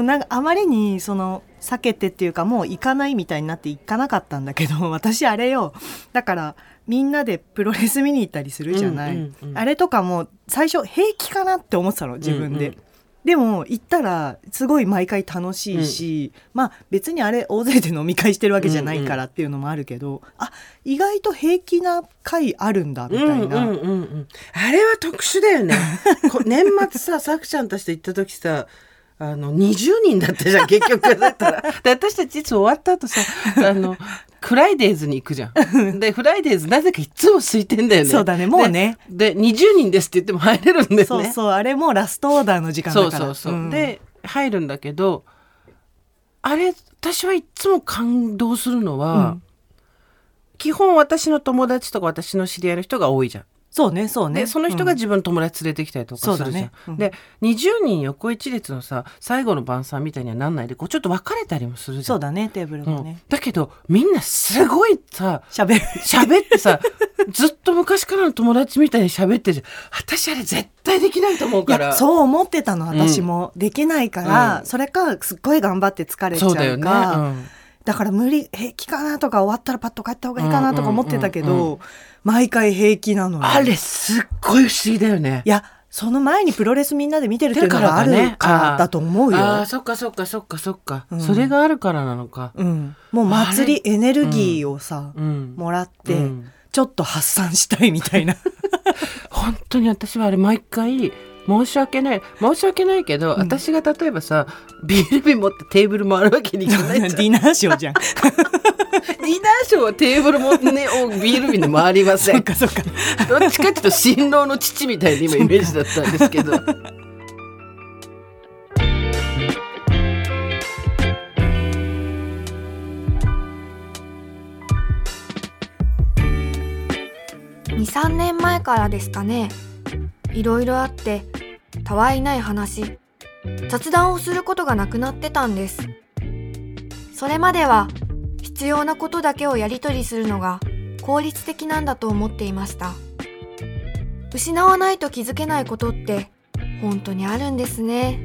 うん、なんかあまりにその避けてっていうかもう行かないみたいになって行かなかったんだけど 私あれよだからみんなでプロレス見に行ったりするじゃない、うんうんうん。あれとかも最初平気かなって思ってたの自分で。うんうんでも行ったらすごい毎回楽しいし、まあ別にあれ大勢で飲み会してるわけじゃないからっていうのもあるけど、あ意外と平気な回あるんだみたいな、うんうんうんうん、あれは特殊だよね。こ年末さ さくちゃんたちと行った時さあの20人だったじゃん 結局だったら。で私たちいつも終わった後さあのフライデーズに行くじゃん。でフライデーズなぜかいつも空いてんだよね。そうだねもうね。でで20人ですって言っても入れるんだよね。そうそうあれもうラストオーダーの時間だから。そうそうそう、ん。で入るんだけどあれ私はいつも感動するのは、うん。基本私の友達とか私の知り合いの人が多いじゃん。そうねそうね。でその人が自分の友達連れてきたりとかするじゃん。ね。うん。で20人横一列のさ最後の晩餐みたいにはなんない。でこうちょっと分かれたりもするじゃん。そうだねテーブルうん。もねだけどみんなすごいさ喋、る。喋ってさずっと昔からの友達みたいに喋ってるじゃん。私あれ絶対できないと思ういから。やそう思ってたの私も、できないから、うん。それかすっごい頑張って疲れちゃうか。そうだよね、うんだから無理平気かなとか終わったらパッと帰った方がいいかなとか思ってたけど、うんうんうん毎回平気なのよ。あれすっごい不思議だよね。いやその前にプロレスみんなで見てるっていうのがあるだからだと思うよ。ああそっかそっかそっかそっか、うん。それがあるからなのか。うん、もう祭りエネルギーをさ、うん。もらって、うん。ちょっと発散したいみたいな。本当に私はあれ毎回申し訳ない。申し訳ないけど、うん。私が例えばさビール瓶持ってテーブル回るわけにいかないじゃん。ディナーショーじゃん。ディナーショーはテーブルもねをビール瓶で回りません。そっかそっか。どっちかっていうと新郎の父みたいな今イメージだったんですけど。23年前からですかねいろいろあってたわいない話雑談をすることがなくなってたんです。それまでは必要なことだけをやり取りするのが効率的なんだと思っていました。失わないと気づけないことって本当にあるんですね。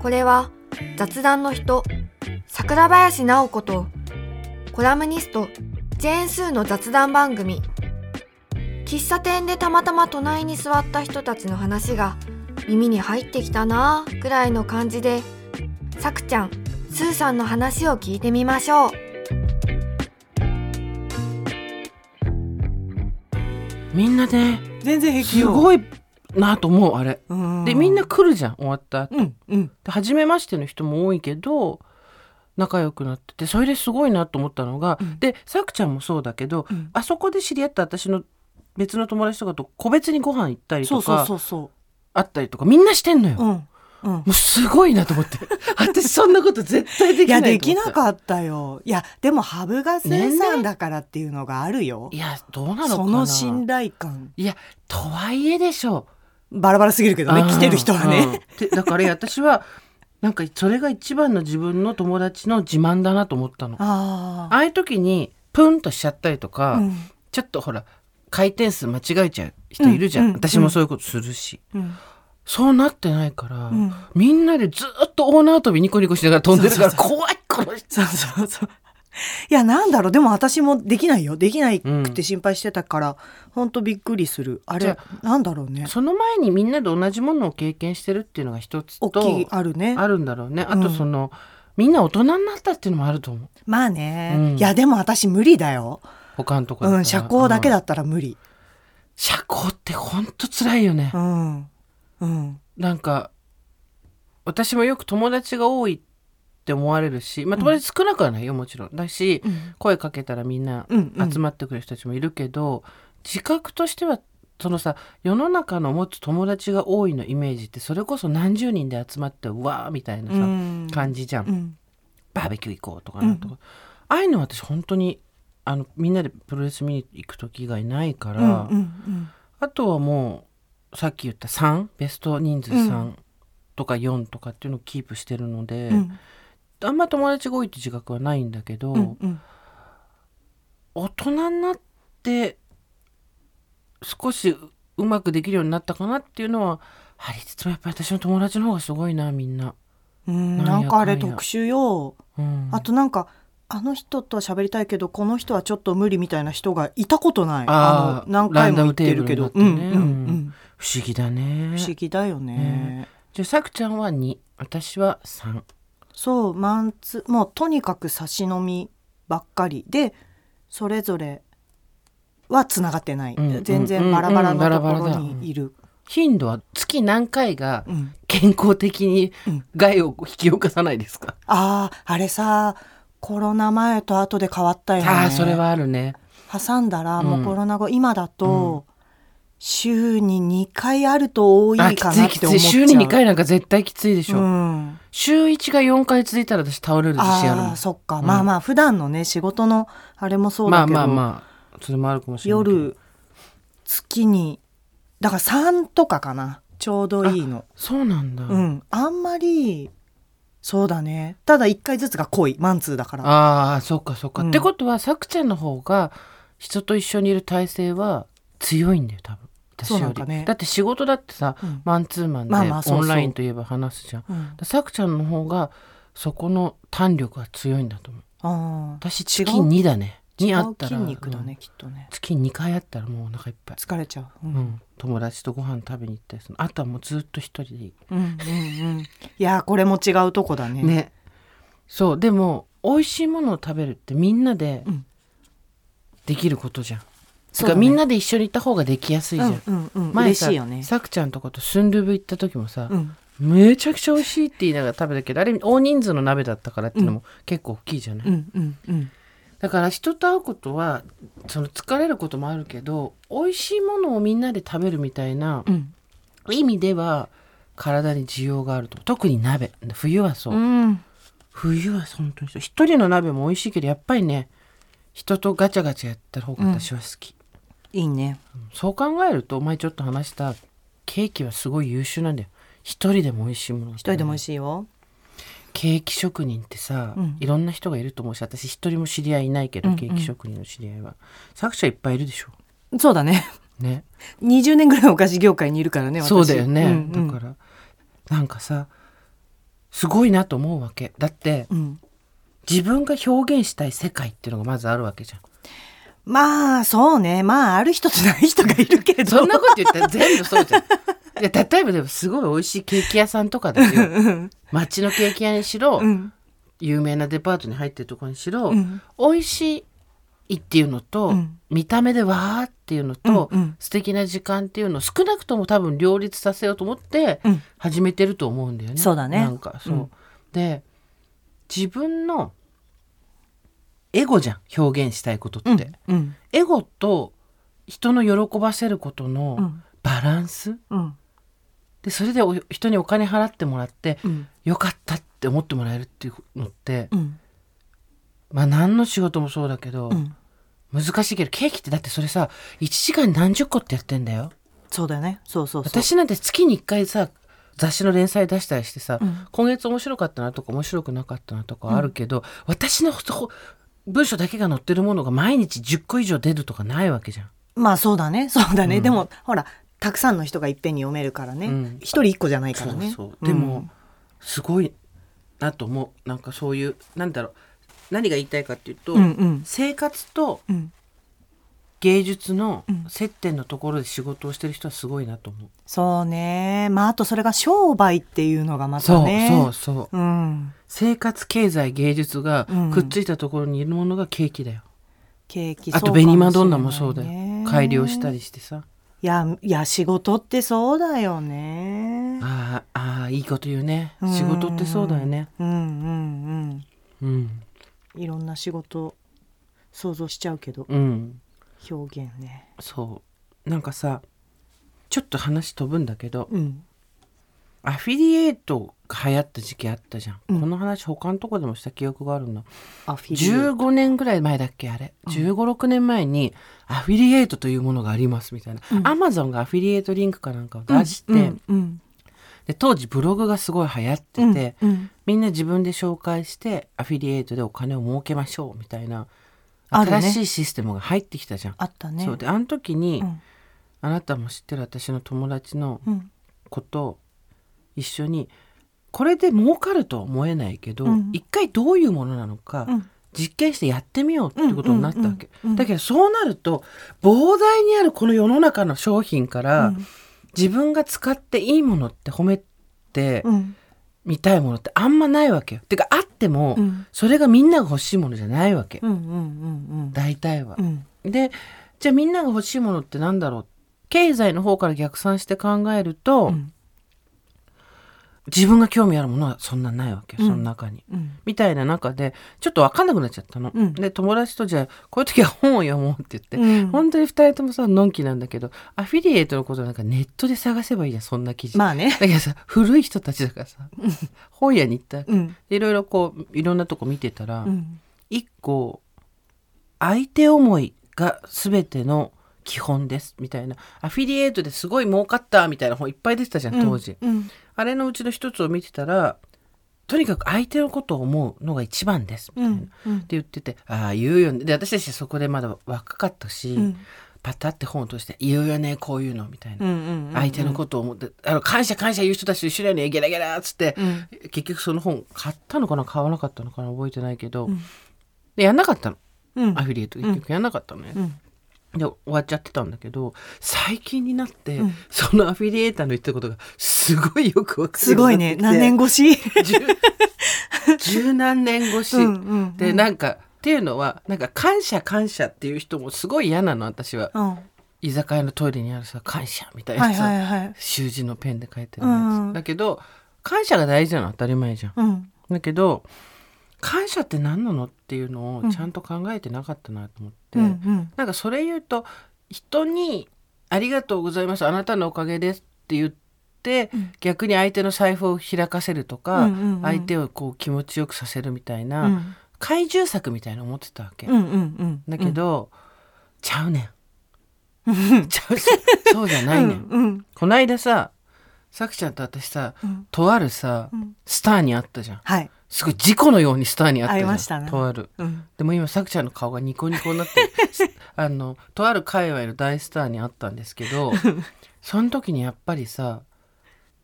これは雑談の人桜林直子とコラムニストジェーン・スーの雑談番組喫茶店でたまたま隣に座った人たちの話が耳に入ってきたなぁくらいの感じでさくちゃんスーさんの話を聞いてみましょう。みんなね全然平気よ。すごいなと思うあれ。うん。でみんな来るじゃん終わった後。うんうん。で初めましての人も多いけど仲良くなっててそれですごいなと思ったのが、うん。でさくちゃんもそうだけど、うん。あそこで知り合った私の別の友達とかと個別にご飯行ったりそうそうとかそうそあったりとかみんなしてんのよ、う。うんうんも。うすごいなと思って私そんなこと絶対できないやいと思ったできなかったよ。いやでもハブが生産だからっていうのがあるよ。いやどうなのかなその信頼感いやとはいえでしょバラバラすぎるけどね来てる人はね。うんでだから私はなんかそれが一番の自分の友達の自慢だなと思ったの。あああいう時にプンとしちゃったりとか、あ。うんちょっとほら回転数間違えちゃう人いるじゃん、うんうん私もそういうことするし、うん。そうなってないから、うん。みんなでずっとオーナー跳びニコニコしながら飛んでるから怖いこの人そうそうそう。いやなんだろう。でも私もできないよ。できないくて心配してたから、ほん。とびっくりする。あれなんだろうね。その前にみんなで同じものを経験してるっていうのが一つと大きいあるね。あるんだろうね。あとうんその、みんな大人になったっていうのもあると思う。まあね、うん。いやでも私無理だよ他のとこうん社交だけだうんったら無理。社交ってほんと辛いよね。う、ん。うん。なんか私もよく友達が多いって思われるし、まあ、友達少なくはないよもちろん。だし、うん。声かけたらみんなうんうん。集まってくる人たちもいるけど、自覚としてはそのさ世の中の持つ友達が多いのイメージってそれこそ何十人で集まってうわーみたいなさ、うん。感じじゃん、うん。バーベキュー行こうとかなんとか、ああいうのは私本当にあのみんなでプロレス見に行く時以外ないから、うんうんあとはもうさっき言った3ベスト人数3とか4とかっていうのをキープしてるので、うん。うんあんま友達が多いって自覚はないんだけど、うんうん大人になって少しうまくできるようになったかなっていうのはありつつもやっぱり私の友達の方がすごいなみんな。うん。なんかあれ特殊よ。うん。あとなんかあの人とは喋りたいけどこの人はちょっと無理みたいな人がいたことない。あーの何回も言ってるけど、ね。うんうんうん。不思議だね。不思議だよね。じゃあさくちゃんは2私は3そうマンツもうとにかく差し飲みばっかりでそれぞれはつながってない、うん全然バラバラうんうんバラのところバラだにいる、頻度は月何回がうん。健康的にうん害を引き起こさないですか、あああれさコロナ前と後で変わったよね。ああそれはあるね。挟んだらうん。もうコロナ後、今だと、週に2回あると多いあかなって思っ週に2回なんか絶対きついでしょ、うん、週1が4回続いたら私倒れる自信あるああそっか、うん。まあまあ普段のね仕事のあれもそうまあだけど、まあまあそれもあるかもしれない夜月にだから3とかかな。ちょうどいいの。そうなんだ、うん。あんまりそうだね。ただ1回ずつが濃い。マンツーだから。ああそっかそっか、うん。ってことはさくちゃんの方が人と一緒にいる体制は強いんだよ多分。私より。そうなんかね。だって仕事だってさ、うん。マンツーマンでまあまあそうそう。オンラインといえば話すじゃん。うん。ださくちゃんの方がそこの弾力が強いんだと思う。あ私違う月2だね違2あうったら筋肉だね、うんきっとね。月2回あったらもうお腹いっぱい、疲れちゃう、ううん。ん、友達とご飯食べに行ったりするあとはもうずっと一人で。いいうんうんうん。いやーこれも違うとこだね。ね。そうでも美味しいものを食べるってみんなでうん。できることじゃん、そうだね。だからみんなで一緒に行った方ができやすいじゃん、うんうんうん、前さ嬉しいよね。さくちゃんとことスンドゥブ行った時もさ、うん。めちゃくちゃ美味しいって言いながら食べたけどあれ大人数の鍋だったからっていうのも結構大きいじゃない、うんうんうんだから人と会うことはその疲れることもあるけど美味しいものをみんなで食べるみたいなうん。意味では体に需要があると。特に鍋。冬はそう、うん。冬は本当にそう。一人の鍋も美味しいけどやっぱりね人とガチャガチャやった方が私は好き、いいね。そう考えると前ちょっと話したケーキはすごい優秀なんだよ。一人でも美味しいもの一人でも美味しいよケーキ職人ってさ、うん。いろんな人がいると思うし私一人も知り合いいないけど、うんうん。ケーキ職人の知り合いは。作者いっぱいいるでしょ。そうだね。ね。20年ぐらいお菓子業界にいるからね私。そうだよね、うんうん。だからなんかさすごいなと思うわけ。だってうん。自分が表現したい世界っていうのがまずあるわけじゃん。まあそうね。まあある人とない人がいるけど。そんなこと言ったら全部そうじゃん。いや例えばでもすごい美味しいケーキ屋さんとかですよ。街のケーキ屋にしろ、うん。有名なデパートに入ってるところにしろ、うん。美味しいっていうのと、うん。見た目でわーっていうのと、うんうん。素敵な時間っていうのを少なくとも多分両立させようと思ってうん。始めてると思うんだよね。そうだね。なんかそう。うん。で自分のエゴじゃん表現したいことって。エゴと人の喜ばせることの、うん。バランスうんでそれでお人にお金払ってもらって、うん。よかったって思ってもらえるっていうのって、うん。まあ何の仕事もそうだけど、うん。難しいけどケーキってだってそれさ1時間に何十個ってやってんだよ。そうだよね。そうそうそう。私なんて月に1回さ雑誌の連載出したりしてさ、うん。今月面白かったなとか面白くなかったなとかあるけど、私のほ文章だけが載ってるものが毎日10個以上出るとかないわけじゃん。まあそうだね。そうだね、うん。でもほらたくさんの人がいっぺんに読めるからね。うん。一、人一個じゃないからね。そうそう。でも、すごいなと思う。なんかそういうなんだろう。何が言いたいかっていうと、うんうん。生活とうん。芸術のうん。接点のところで仕事をしてる人はすごいなと思う。そうね。まああとそれが商売っていうのがまそうたね。そうそう。う。ん。生活経済芸術がうん。くっついたところにいるものがケーキだよ。ケーキあと紅マドンナもそうだよ。改良したりしてさ。いやいや仕事ってそうだよね。あーあーいいこと言うね。うん。仕事ってそうだよね。うんうんうん。うん。いろんな仕事想像しちゃうけど。うん。表現ね。そう。なんかさちょっと話飛ぶんだけど。うん。アフィリエイトが流行った時期あったじゃん、うん。この話他のとこでもした記憶があるなアフィリエイト。15年ぐらい前だっけあれ？1 5六6年前にアフィリエイトというものがありますみたいな、うん。アマゾンがアフィリエイトリンクかなんかを出して、で当時ブログがすごい流行ってて、うんうん。みんな自分で紹介してアフィリエイトでお金を儲けましょうみたいな新しいシステムが入ってきたじゃん。あったね。そう。であの時に、うん。あなたも知ってる私の友達のうん。子と一緒にこれで儲かるとは思えないけど、うん。一回どういうものなのか、うん。実験してやってみようってことになったわけ、だけどそうなると膨大にあるこの世の中の商品から、うん。自分が使っていいものって褒めてうん。みたいものってあんまないわけよ。てかあっても、うん。それがみんなが欲しいものじゃないわけ、大体は。う。ん。でじゃあみんなが欲しいものってなんだろう？経済の方から逆算して考えると、うん自分が興味あるものはそんなないわけよ、うん。その中に。うん。みたいな中でちょっと分かんなくなっちゃったの。うん。で友達とじゃあこういう時は本を読もうって言って、うん。本当に2人ともさのんきなんだけどアフィリエイトのことなんかネットで探せばいいじゃんそんな記事。まあね。だけどさ古い人たちだからさ本屋に行った。うん。いろいろこういろんなとこ見てたら、うん。一個相手思いが全ての基本ですみたいな。アフィリエイトですごい儲かったみたいな本いっぱい出てたじゃん。当時、うんあれのうちの一つを見てたらとにかく相手のことを思うのが一番ですみたいな、うん。うんって言っててああ言うよね。で私たちそこでまだ若かったし、うん。パタって本を通して言うよねこういうのみたいな、うんうんうん相手のことを思ってあの感謝感謝言う人たちと一緒だよねゲラゲラっつって、うん。結局その本買ったのかな買わなかったのかな覚えてないけど、うん。でやんなかったの。うん。アフィリエイト結局やんなかったのね、うんで終わっちゃってたんだけど最近になって、うん。そのアフィリエイターの言ってたことがすごいよくわかるすごいね。何年後越し？十何年越し、うんうんでなんかっていうのはなんか感謝感謝っていう人もすごい嫌なの私は。うん。居酒屋のトイレにあるさ感謝みたいなはいさ、はいはい。習字のペンで書いてるやつ、うんだけど感謝が大事なのは当たり前じゃん。だけど感謝って何なのっていうのをちゃんと考えてなかったなと思って、うんうん。なんかそれ言うと人に「ありがとうございます。あなたのおかげです」って言って、うん。逆に相手の財布を開かせるとか、うんうんうん。相手をこう気持ちよくさせるみたいな、うん。怪獣作みたいなの思ってたわけ、うんうんうんだけど、ちゃうねうん。んちゃうしそうじゃないねん、うん。こないだささくちゃんと私さうん。とあるさ、うん。スターに会ったじゃん。はい。すごい事故のようにスターに会ったじゃんましたね。とある。うん。でも今さくちゃんの顔がニコニコになって あのとある界隈の大スターに会ったんですけど その時にやっぱりさ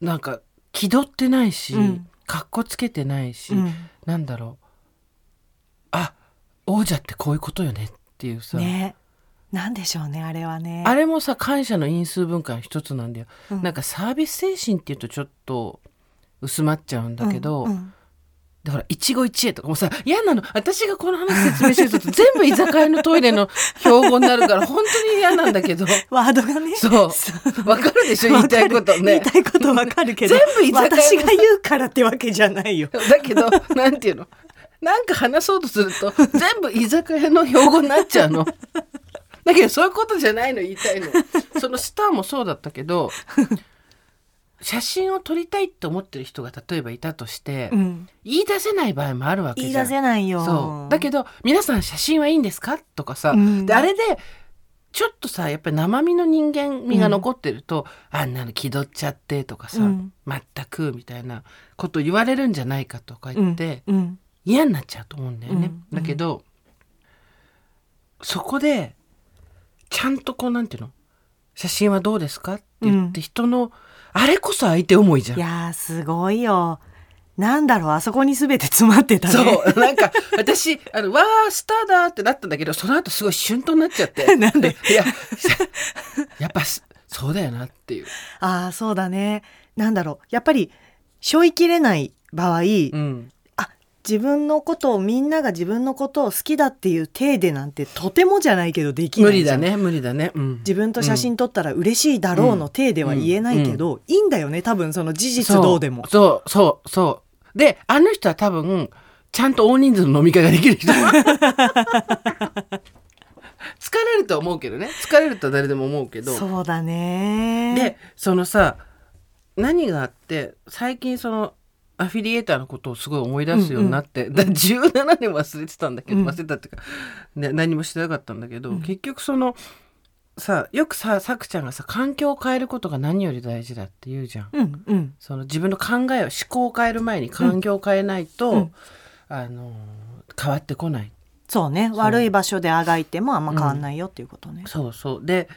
なんか気取ってないし、うん。かっこつけてないし、うん。なんだろう。あ王者ってこういうことよねっていうさ、ねなんでしょうねあれはね。あれもさ感謝の因数分解の一つなんだよ、うん。なんかサービス精神っていうとちょっと薄まっちゃうんだけど、うんうんだから一期一会とかもさ嫌なの。私がこの話説明してると全部居酒屋のトイレの 標語になるから本当に嫌なんだけど。ワードがね。そう。わかるでしょ？言いたいこと言いねたいことわかるけど全部居酒屋の私が言うからってわけじゃないよ。だけどなんていうの？なんか話そうとすると全部居酒屋の標語になっちゃうの。だけどそういうことじゃないの言いたいの。そのスターもそうだったけど写真を撮りたいって思ってる人が例えばいたとして、うん。言い出せない場合もあるわけじゃん。言い出せないよ。そう。だけど皆さん写真はいいんですか？とかさ、うん。であれでちょっとさやっぱり生身の人間味が残ってると、あんなの気取っちゃってとかさ、うん。全くみたいなこと言われるんじゃないかとか言って、うん。嫌になっちゃうと思うんだよね。うん。だけどそこでちゃんとこうなんていうの？写真はどうですか？って言って人の、あれこそ相手思いじゃん。い。やーすごいよ。なんだろうあそこに全て詰まってたね。そう。なんか私あのわースターだってなったんだけどその後すごい旬となっちゃって。なんで？いややっぱすそうだよなっていう、ああそうだね。なんだろう。やっぱり背負いきれない場合、うん、あ自分のことをみんなが自分のことを好きだっていう体でなんてとてもじゃないけどできな無理いじゃん。だね無理だね、うん、自分と写真撮ったら嬉しいだろうの体では言えないけど、いいんだよね多分その事実どうでも。そう。そうそうであの人は多分ちゃんと大人数の飲み会ができる人。疲れると思うけどね。疲れるとは誰でも思うけど。そうだね。でそのさ何があって最近そのアフィリエーターのことをすごい思い出すようになって、だ17年忘れてたんだけど、うん。忘れたっていうか、ね、何もしてなかったんだけど、うん。結局そのさよくささくちゃんがさ環境を変えることが何より大事だって言うじゃん。うんうん。その自分の考えを思考を変える前に環境を変えないと、うん。あの変わってこない。そうね。悪い場所であがいてもあんま変わんないよっていうことね、そうそう。で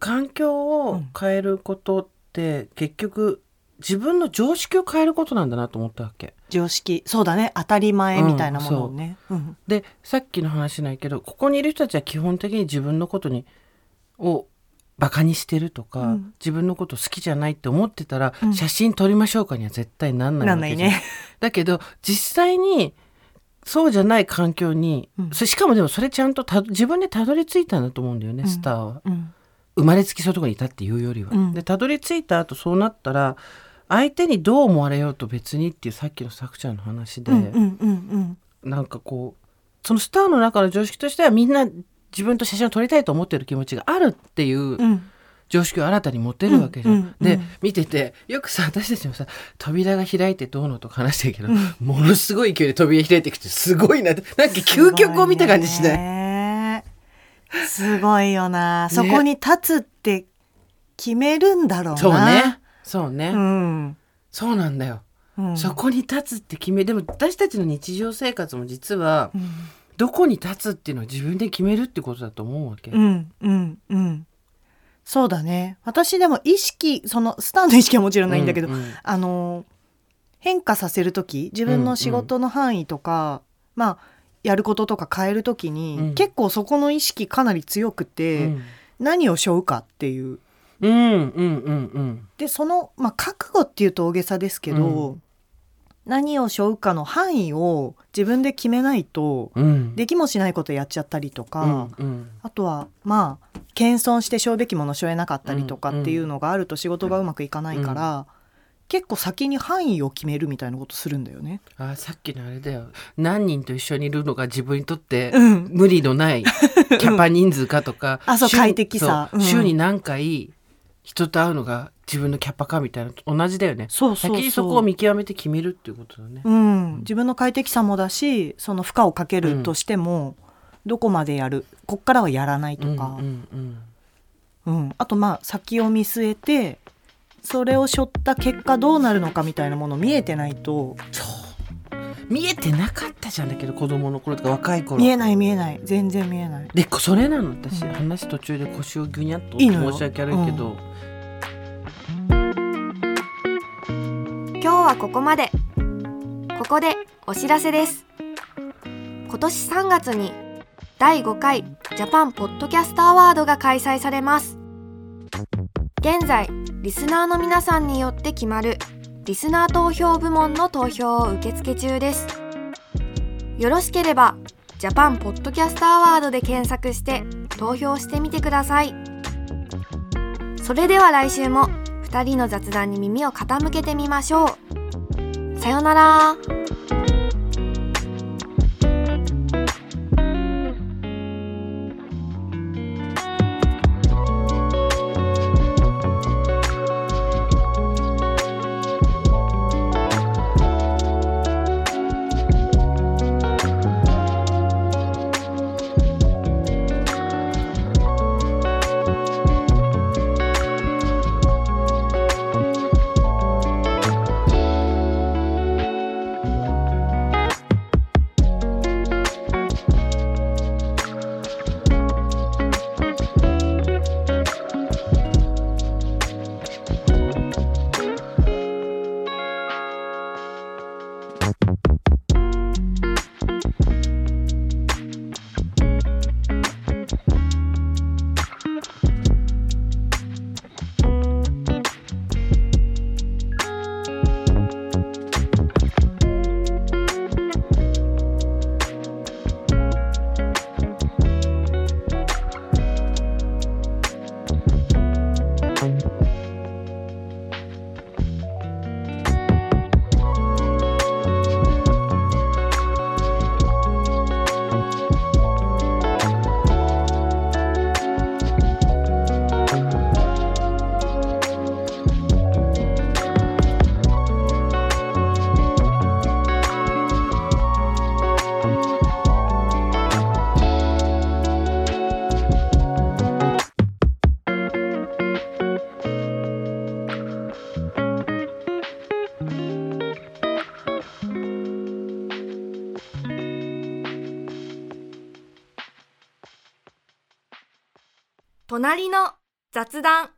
環境を変えることって結局自分の常識を変えることなんだなと思ったわけ。常識。そうだね。当たり前みたいなものをね、うんでさっきの話ないけどここにいる人たちは基本的に自分のことにをバカにしてるとか、うん。自分のこと好きじゃないって思ってたら、うん。写真撮りましょうかには絶対なんないなわけじゃん。んないね。だけど実際にそうじゃない環境に、うん。しかもでもそれちゃんとた自分でたどり着いたんだと思うんだよね、うん。スターは。うん。生まれつきそういうとこにいたっていうよりは。うん。でたどり着いた後そうなったら相手にどう思われようと別にっていうさっきのさくちゃんの話で、うんうんうんなんかこうそのスターの中の常識としてはみんな自分と写真を撮りたいと思ってる気持ちがあるっていう常識を新たに持てるわけじゃん。うんうんで、うん。見ててよくさ私たちもさ扉が開いてどうの？とか話してるけど、うん。ものすごい勢いで扉開いてきてすごいなってなんか究極を見た感じしない。すごいよな。そこに立つって決めるんだろうな。そうねそうね、うん、そうなんだよ。うん、そこに立つって決めでも私たちの日常生活も実はうん。どこに立つっていうのを自分で決めるってことだと思うわけ。うんうんうん。そうだね。私でも意識そのスターの意識はもちろんないんだけど、うんうん。あの変化させる時自分の仕事の範囲とか、まあやることとか変える時に、うん。結構そこの意識かなり強くて、うん。何を背負うかっていううんうんうんうん。でその、まあ、覚悟っていうと大げさですけど、う何を背負うかの範囲を自分で決めないとうん。できもしないことやっちゃったりとか、うんうん。あとはまあ謙遜して背負うべきもの背負えなかったりとかっていうのがあると仕事がうまくいかないから、結構先に範囲を決めるみたいなことするんだよね。あさっきのあれだよ。何人と一緒にいるのが自分にとってうん。無理のないキャパ人数かとか、週 あそう快適さ。うん。週に何回人と会うのが自分のキャパかみたいな同じだよね。そうそう先にそこを見極めて決めるっていうことだね。うん、自分の快適さもだしその負荷をかけるとしても、どこまでやる？こっからはやらないとか、うんうんうん、あとまあ先を見据えてそれを背負った結果どうなるのかみたいなもの見えてないと。そう。見えてなかったじゃんだけど子供の頃とか若い頃。見えない見えない。全然見えない。でそれなの。私、うん話途中で腰をぐにゃっといいのよ。申し訳悪いけど、ここまで。ここでお知らせです。今年3月に第5回ジャパンポッドキャストアワードが開催されます。現在リスナーの皆さんによって決まるリスナー投票部門の投票を受付中です。よろしければジャパンポッドキャストアワードで検索して投票してみてください。それでは来週も2人の雑談に耳を傾けてみましょう。さようなら。隣の雑談。